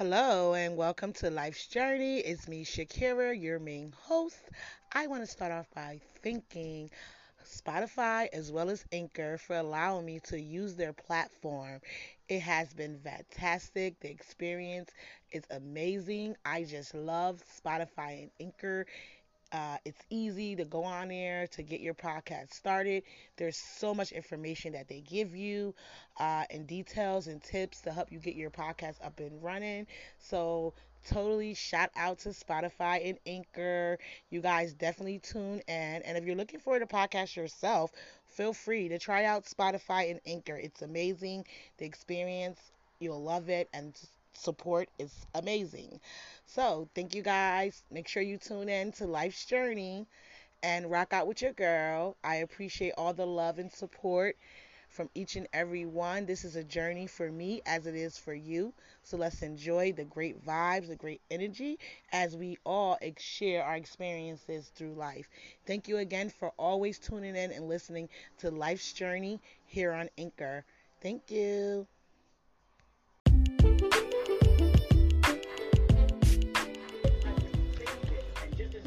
Hello and welcome to Life's Journey. It's me, Shakera, your main host. I want to start off by thanking Spotify as well as Anchor for allowing me to use their platform. It has been fantastic. The experience is amazing. I just love Spotify and Anchor. Uh, it's easy to go on there to get your podcast started. There's so much information that they give you uh, and details and tips to help you get your podcast up and running. So, totally shout out to Spotify and Anchor. You guys definitely tune in. And if you're looking for the podcast yourself, feel free to try out Spotify and Anchor. It's amazing. The experience, you'll love it. And support is amazing. So, thank you guys. Make sure you tune in to Life's Journey and rock out with your girl. I appreciate all the love and support from each and every one. This is a journey for me as it is for you. So let's enjoy the great vibes, the great energy as we all share our experiences through life. Thank you again for always tuning in and listening to Life's Journey here on Anchor. Thank you.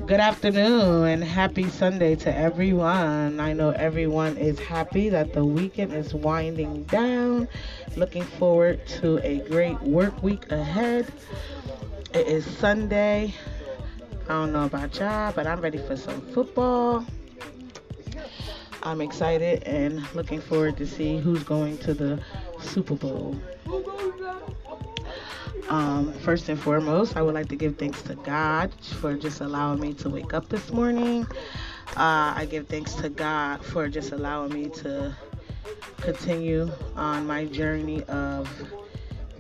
Good afternoon and happy Sunday to everyone. I know everyone is happy that the weekend is winding down. Looking forward to a great work week ahead. It is Sunday. I don't know about y'all, but I'm ready for some football. I'm excited and looking forward to see who's going to the Super Bowl. Um, first and foremost, I would like to give thanks to God for just allowing me to wake up this morning. Uh, I give thanks to God for just allowing me to continue on my journey of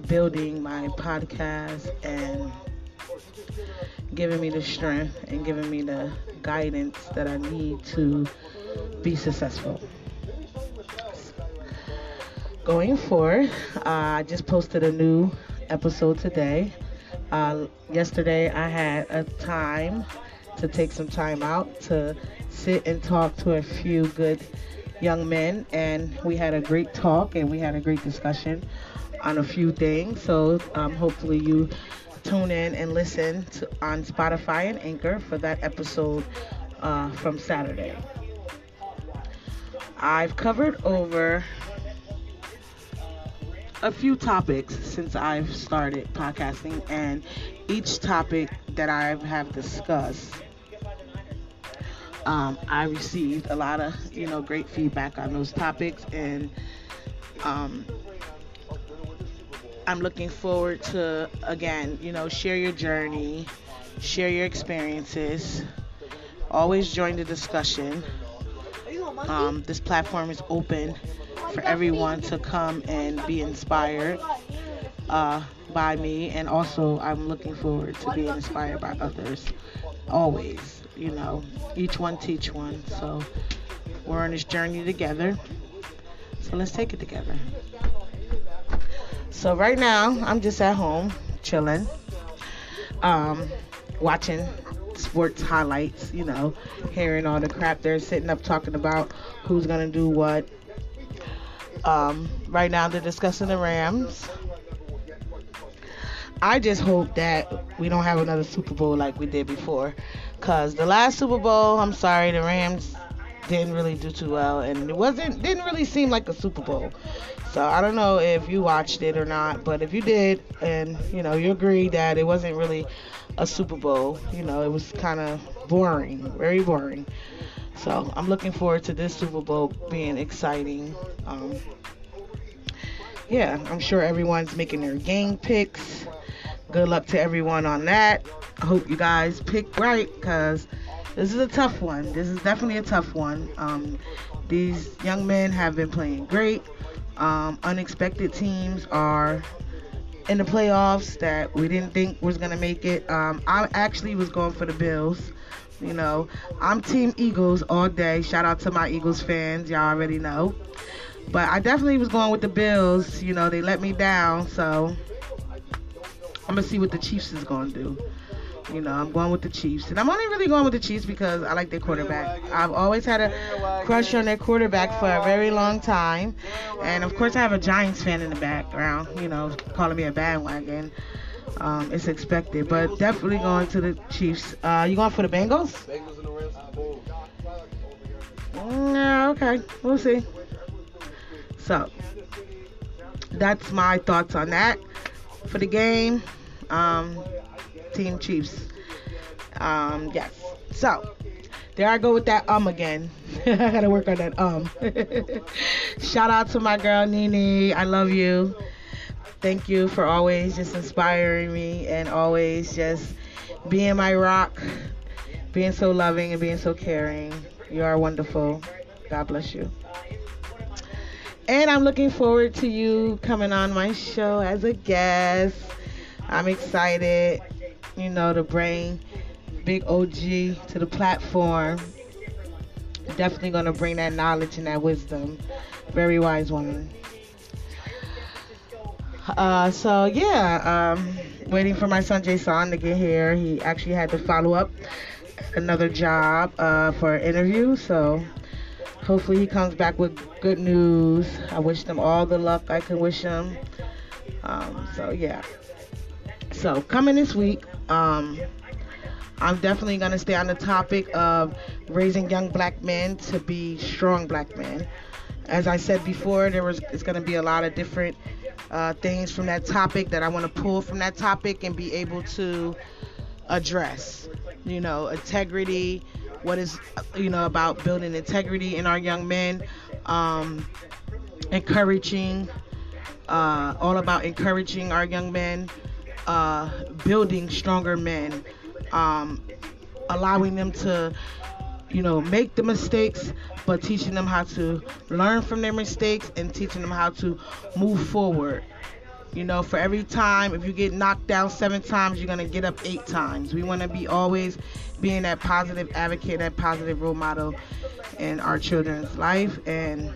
building my podcast and giving me the strength and giving me the guidance that I need to be successful. Going forward, uh, I just posted a new episode today. Uh, yesterday, I had a time to take some time out to sit and talk to a few good young men, and we had a great talk and we had a great discussion on a few things. So, um, hopefully, you tune in and listen to, on Spotify and Anchor for that episode uh, from Saturday. I've covered over a few topics since I've started podcasting, and each topic that I have discussed, um, I received a lot of you know great feedback on those topics, and um, I'm looking forward to again, you know, share your journey, share your experiences. Always join the discussion. Um, this platform is open for everyone to come and be inspired uh, by me. And also, I'm looking forward to being inspired by others. Always, you know, each one teach one. So we're on this journey together. So let's take it together. So right now, I'm just at home, chilling, um, watching sports highlights, you know, hearing all the crap they're sitting up talking about who's gonna do what, um, right now, they're discussing the Rams. I just hope that we don't have another Super Bowl like we did before. Cause the last Super Bowl, I'm sorry, the Rams didn't really do too well, and it wasn't didn't really seem like a Super Bowl. So I don't know if you watched it or not, but if you did, and you know you agree that it wasn't really a Super Bowl, you know it was kind of boring, very boring. So I'm looking forward to this Super Bowl being exciting. Um, yeah, I'm sure everyone's making their game picks. Good luck to everyone on that. I hope you guys pick right because this is a tough one. This is definitely a tough one. Um, these young men have been playing great. Um, unexpected teams are in the playoffs that we didn't think was going to make it. Um, I actually was going for the Bills. You know, I'm Team Eagles all day. Shout out to my Eagles fans. Y'all already know. But I definitely was going with the Bills. You know, they let me down. So I'm going to see what the Chiefs is going to do. You know, I'm going with the Chiefs. And I'm only really going with the Chiefs because I like their quarterback. I've always had a crush on their quarterback for a very long time. And of course, I have a Giants fan in the background, you know, calling me a bandwagon. Um, it's expected. But definitely going to the Chiefs. Uh, you going for the Bengals? Bengals and the Rams Yeah, okay. We'll see. So, that's my thoughts on that for the game. Um, Team Chiefs. Um, yes. So, there I go with that um again. I gotta work on that um. Shout out to my girl Nene. I love you. Thank you for always just inspiring me and always just being my rock, being so loving and being so caring. You are wonderful. God bless you. And I'm looking forward to you coming on my show as a guest. I'm excited, you know, to bring Big OG to the platform. Definitely going to bring that knowledge and that wisdom. Very wise woman. Uh, so yeah, um, waiting for my son Jason to get here. He actually had to follow up another job uh, for an interview, so hopefully he comes back with good news. I wish them all the luck I can wish them. Um, so yeah. So coming this week, um, I'm definitely gonna stay on the topic of raising young black men to be strong black men. As I said before, there was it's gonna be a lot of different uh, things from that topic that I want to pull from that topic and be able to address. You know, integrity. What is you know about building integrity in our young men? Um, encouraging. Uh, all about encouraging our young men, uh, building stronger men, um, allowing them to, you know, make the mistakes, but teaching them how to learn from their mistakes and teaching them how to move forward. You know, for every time, if you get knocked down seven times, you're gonna get up eight times. We want to be always being that positive advocate, that positive role model in our children's life, and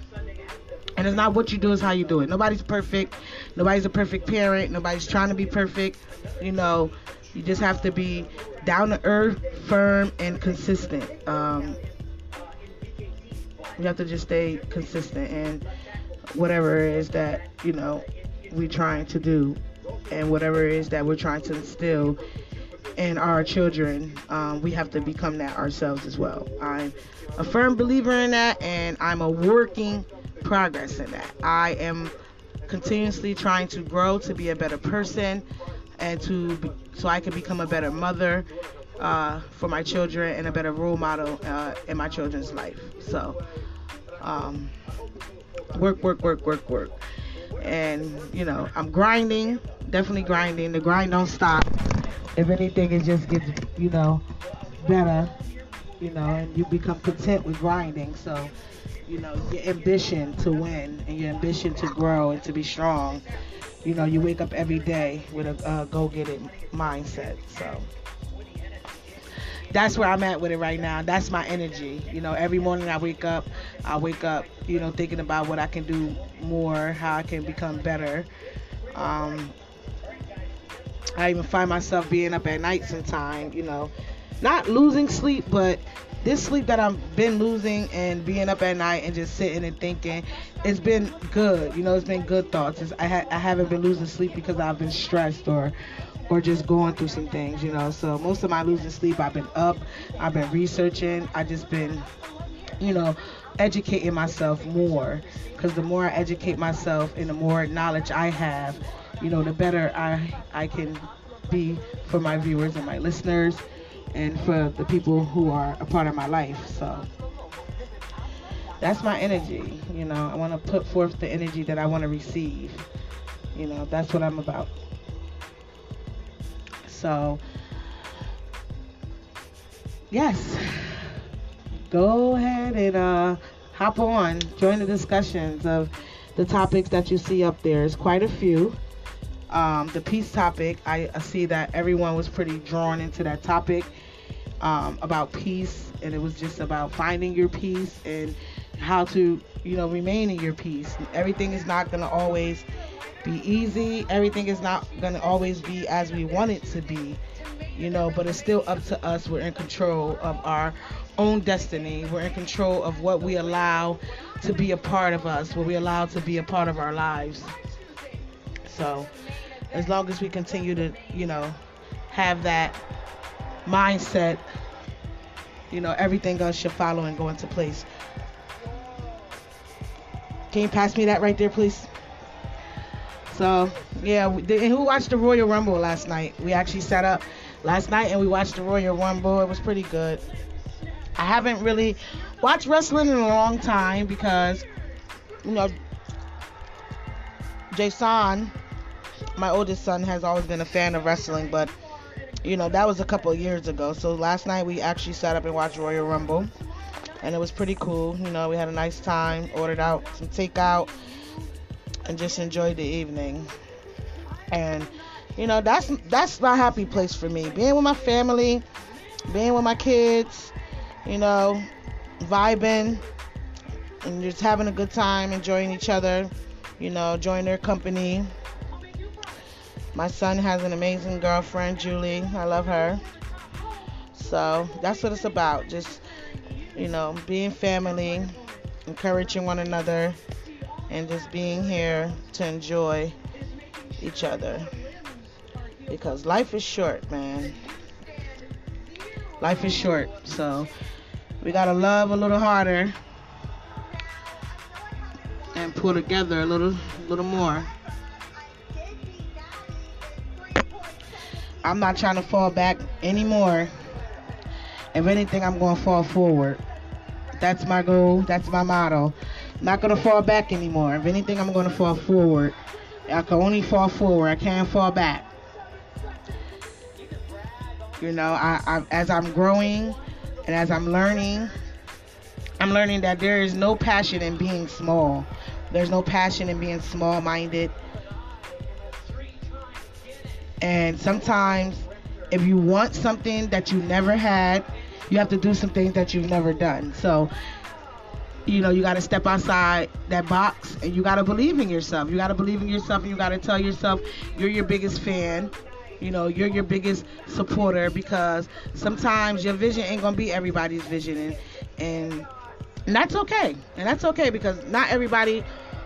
and it's not what you do, it's how you do it. Nobody's perfect. Nobody's a perfect parent. Nobody's trying to be perfect. You know, you just have to be down to earth, firm, and consistent. Um, you have to just stay consistent and whatever it is that, you know, we're trying to do and whatever it is that we're trying to instill in our children, um, we have to become that ourselves as well. I'm a firm believer in that and I'm a working progress in that. I am continuously trying to grow to be a better person and to be, so I can become a better mother uh, for my children and a better role model uh, in my children's life. So, um, work, work, work, work, work. And you know, I'm grinding, definitely grinding. The grind don't stop. If anything, it just gets you know better. You know, and you become content with grinding. So you know, your ambition to win and your ambition to grow and to be strong. You know, you wake up every day with a go get it mindset. So that's where I'm at with it right now. That's my energy. You know, every morning I wake up, I wake up, you know, thinking about what I can do more, how I can become better. Um, I even find myself being up at night sometimes, you know, not losing sleep, but this sleep that I've been losing and being up at night and just sitting and thinking, it's been good. You know, it's been good thoughts. It's, I, ha- I haven't been losing sleep because I've been stressed or or just going through some things, you know. So most of my losing sleep, I've been up, I've been researching, I just been, you know, educating myself more. Because the more I educate myself and the more knowledge I have, you know, the better I I can be for my viewers and my listeners and for the people who are a part of my life. So that's my energy. You know, I want to put forth the energy that I want to receive. You know, that's what I'm about. So, yes, go ahead and uh, hop on, join the discussions of the topics that you see up there. It's quite a few. Um, the peace topic, I, I see that everyone was pretty drawn into that topic um, about peace, and it was just about finding your peace and how to, you know, remain in your peace. Everything is not going to always be easy. Everything is not going to always be as we want it to be, you know, but it's still up to us. We're in control of our own destiny. We're in control of what we allow to be a part of us, what we allow to be a part of our lives. So as long as we continue to, you know, have that mindset, you know, everything else should follow and go into place. Can you pass me that right there, please? So, yeah, and who watched the Royal Rumble last night? We actually sat up last night and we watched the Royal Rumble. It was pretty good. I haven't really watched wrestling in a long time because, you know, Jason, my oldest son, has always been a fan of wrestling, but you know that was a couple years ago. So last night we actually sat up and watched Royal Rumble, and it was pretty cool. You know, we had a nice time, ordered out some takeout, and just enjoyed the evening. And you know that's that's my happy place for me, being with my family, being with my kids, you know, vibing and just having a good time, enjoying each other, you know, enjoying their company. My son has an amazing girlfriend, Julie. I love her. So that's what it's about. Just, you know, being family, encouraging one another, and just being here to enjoy each other. Because life is short, man. Life is short. So we gotta love a little harder and pull together a little little more. I'm not trying to fall back anymore. If anything, I'm going to fall forward. That's my goal. That's my motto. Not going to fall back anymore. If anything, I'm going to fall forward. I can only fall forward. I can't fall back. You know, I, I as I'm growing and as I'm learning, I'm learning that there is no passion in being small. There's no passion in being small minded. And sometimes, if you want something that you never had, you have to do some things that you've never done. So, you know, you got to step outside that box and you got to believe in yourself. You got to believe in yourself and you got to tell yourself you're your biggest fan. You know, you're your biggest supporter because sometimes your vision ain't going to be everybody's vision. And, and and that's okay. And that's okay because not everybody,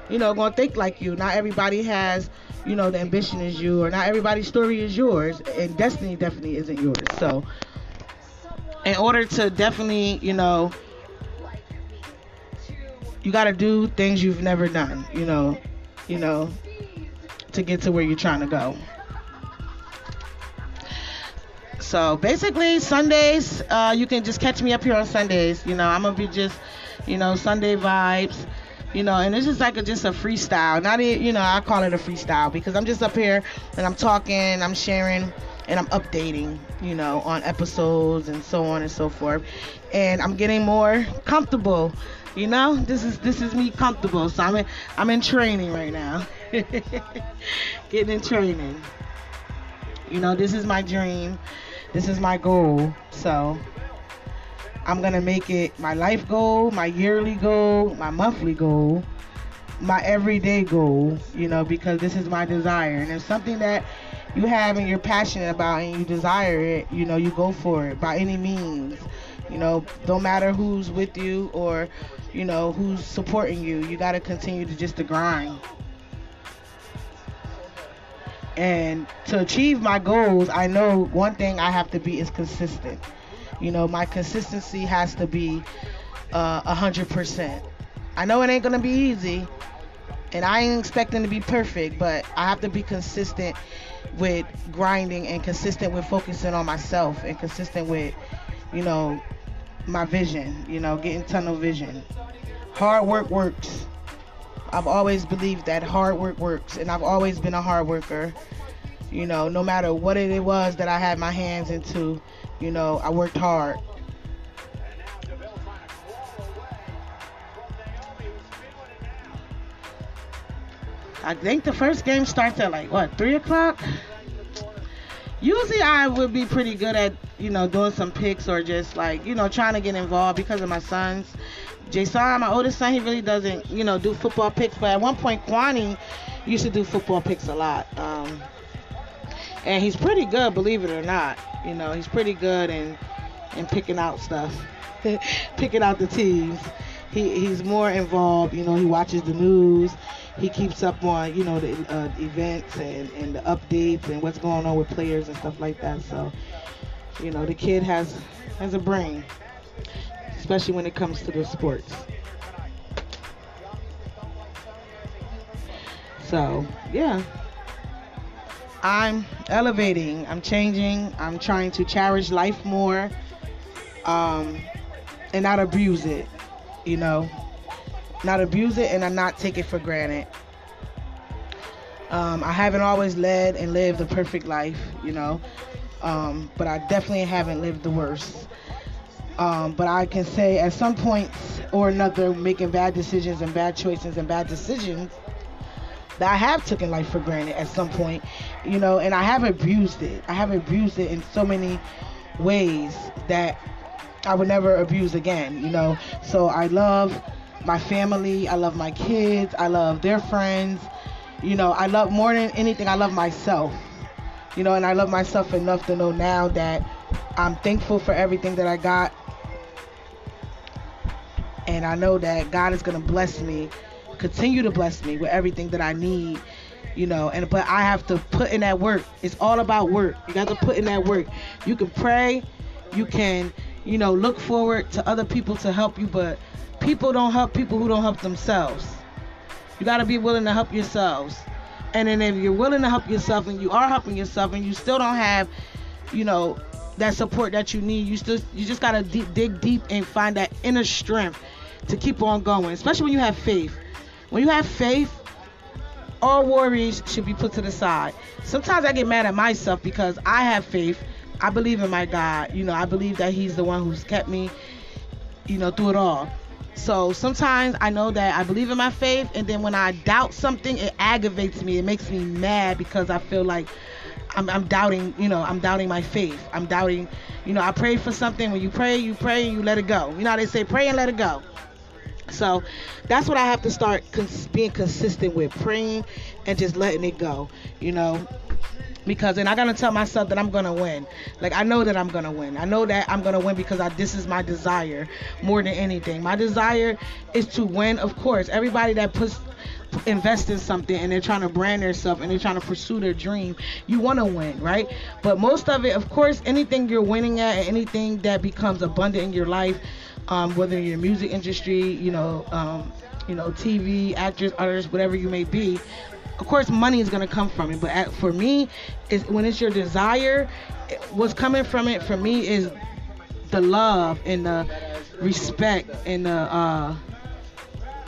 you know, gonna think like you. Not everybody has, you know, the ambition is you, or not everybody's story is yours, and destiny definitely isn't yours. So, in order to definitely, you know, you got to do things you've never done. You know, you know, to get to where you're trying to go. So basically, Sundays, uh, you can just catch me up here on Sundays. You know, I'm gonna be just you know, Sunday vibes, you know, and it's just like a, just a freestyle. Not, a, you know, I call it a freestyle because I'm just up here and I'm talking, I'm sharing, and I'm updating, you know, on episodes and so on and so forth. And I'm getting more comfortable. You know, this is this is me comfortable. So I'm in, I'm in training right now. Getting in training. You know, this is my dream. This is my goal. So I'm gonna make it my life goal, my yearly goal, my monthly goal, my everyday goal, you know, because this is my desire. And it's something that you have and you're passionate about and you desire it, you know, you go for it by any means. You know, don't matter who's with you or, you know, who's supporting you. You gotta continue to just to grind. And to achieve my goals, I know one thing I have to be is consistent. You know, my consistency has to be uh, a hundred percent. I know it ain't gonna be easy, and I ain't expecting to be perfect, but I have to be consistent with grinding and consistent with focusing on myself and consistent with, you know, my vision. You know, getting tunnel vision. Hard work works. I've always believed that hard work works, and I've always been a hard worker. You know, no matter what it was that I had my hands into, you know, I worked hard. I think the first game starts at like what three o'clock. Usually I would be pretty good at you know doing some picks or just like you know trying to get involved because of my sons. Jason, my oldest son, he really doesn't you know do football picks, but at one point Kwani used to do football picks a lot. Um, and he's pretty good, believe it or not. You know, he's pretty good in in picking out stuff, picking out the teams. He he's more involved. You know, he watches the news. he keeps up on you know the uh, events and, and the updates and what's going on with players and stuff like that. So you know the kid has has a brain, especially when it comes to the sports. So yeah. I'm elevating, I'm changing, I'm trying to cherish life more um, and not abuse it, you know, not abuse it and I not take it for granted. Um, I haven't always led and lived a perfect life, you know, um, but I definitely haven't lived the worst. Um, but I can say at some point or another, making bad decisions and bad choices and bad decisions, that I have taken life for granted at some point, you know, and I have abused it. I have abused it in so many ways that I would never abuse again, you know. So I love my family, I love my kids, I love their friends, you know, I love more than anything, I love myself, you know, and I love myself enough to know now that I'm thankful for everything that I got. And I know that God is going to bless me continue to bless me with everything that I need you know and but i have to put in that work. It's all about work. You got to put in that work. You can pray. You can you know look forward to other people to help you but people don't help people who don't help themselves. You got to be willing to help yourselves. And then if you're willing to help yourself and you are helping yourself and you still don't have you know that support that you need you still you just got to dig deep and find that inner strength to keep on going especially when you have faith when you have faith, all worries should be put to the side. Sometimes I get mad at myself because I have faith. I believe in my God. You know, I believe that He's the one who's kept me, you know, through it all. So sometimes I know that I believe in my faith, and then when I doubt something, it aggravates me. It makes me mad because I feel like I'm, I'm doubting, you know, I'm doubting my faith. I'm doubting, you know, I pray for something. When you pray, you pray and you let it go. You know they say, pray and let it go. So that's what I have to start cons- being consistent with praying and just letting it go, you know. Because and I gotta tell myself that I'm gonna win. Like I know that I'm gonna win. I know that I'm gonna win because I, this is my desire more than anything. My desire is to win. Of course, everybody that puts invest in something and they're trying to brand themselves and they're trying to pursue their dream, you want to win, right? But most of it, of course, anything you're winning at, anything that becomes abundant in your life, um, whether you're music industry, you know, um, you know, TV, actors, artists, whatever you may be. Of course, money is gonna come from it, but at, for me, is when it's your desire, what's coming from it for me is the love and the respect and the uh,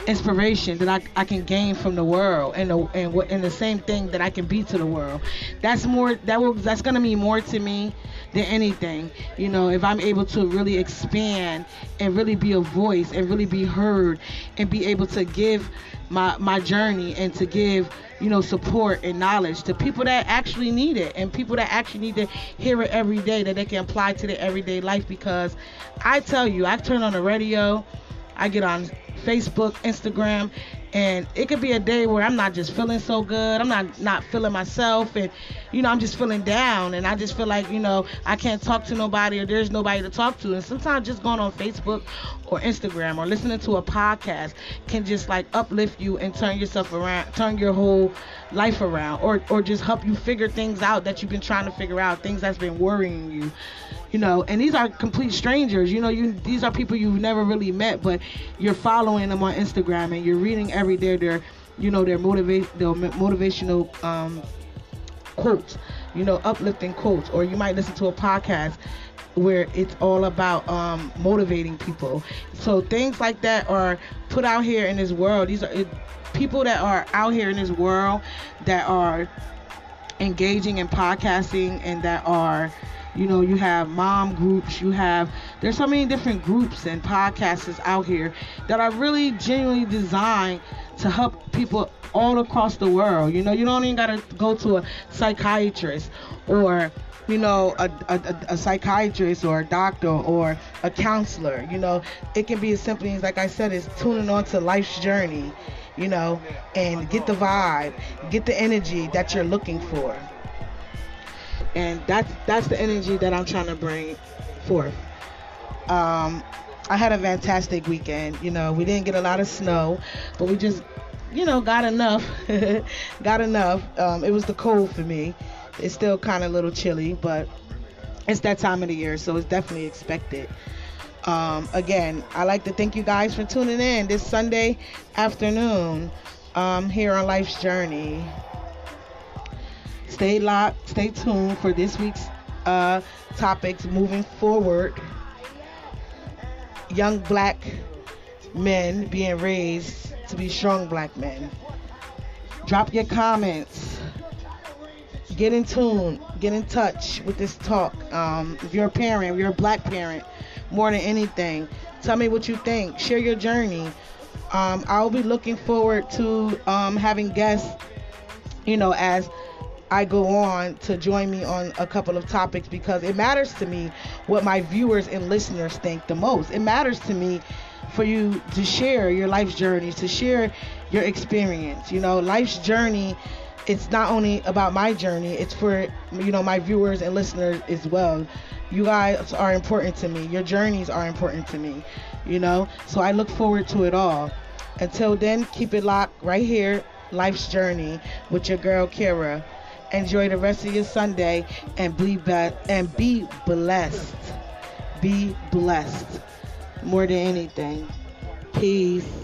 inspiration that I, I can gain from the world and the and and the same thing that I can be to the world. That's more that will that's gonna mean more to me than anything. You know, if I'm able to really expand and really be a voice and really be heard and be able to give my my journey and to give you know support and knowledge to people that actually need it and people that actually need to hear it every day that they can apply to their everyday life because I tell you I turn on the radio I get on Facebook, Instagram, and it could be a day where I'm not just feeling so good. I'm not not feeling myself, and you know I'm just feeling down, and I just feel like you know I can't talk to nobody or there's nobody to talk to. And sometimes just going on Facebook or Instagram or listening to a podcast can just like uplift you and turn yourself around, turn your whole life around, or or just help you figure things out that you've been trying to figure out, things that's been worrying you you know and these are complete strangers you know you these are people you've never really met but you're following them on instagram and you're reading every day their you know their motivate their motivational um, quotes you know uplifting quotes. Or you might listen to a podcast where it's all about um, motivating people. So things like that are put out here in this world. These are it, people that are out here in this world that are engaging in podcasting and that are you know, you have mom groups, you have there's so many different groups and podcasters out here that are really genuinely designed to help people all across the world. You know, you don't even gotta go to a psychiatrist or you know, a, a, a, psychiatrist or a doctor or a counselor. You know, it can be as simply as, like I said, is tuning on to life's journey, you know, and get the vibe, get the energy that you're looking for and that's that's the energy that I'm trying to bring forth. Um, I had a fantastic weekend. You know, we didn't get a lot of snow, but we just you know, got enough. got enough. Um, it was the cold for me. It's still kind of a little chilly, but it's that time of the year, so it's definitely expected. Um, again, I like to thank you guys for tuning in this Sunday afternoon um, here on Life's Journey. Stay locked, stay tuned for this week's uh, topics moving forward. Young black men being raised to be strong black men. Drop your comments. Get in tune. Get in touch with this talk. Um, if you're a parent, if you're a black parent, more than anything, tell me what you think. Share your journey. Um, I'll be looking forward to um, having guests, you know, as I go on to join me on a couple of topics because it matters to me what my viewers and listeners think the most. It matters to me for you to share your life's journey, to share your experience. You know, life's journey it's not only about my journey, it's for you know my viewers and listeners as well. You guys are important to me. Your journeys are important to me. You know, so I look forward to it all. Until then, keep it locked right here, Life's Journey with your girl Kira. Enjoy the rest of your Sunday and be be- and be blessed. Be blessed more than anything. Peace.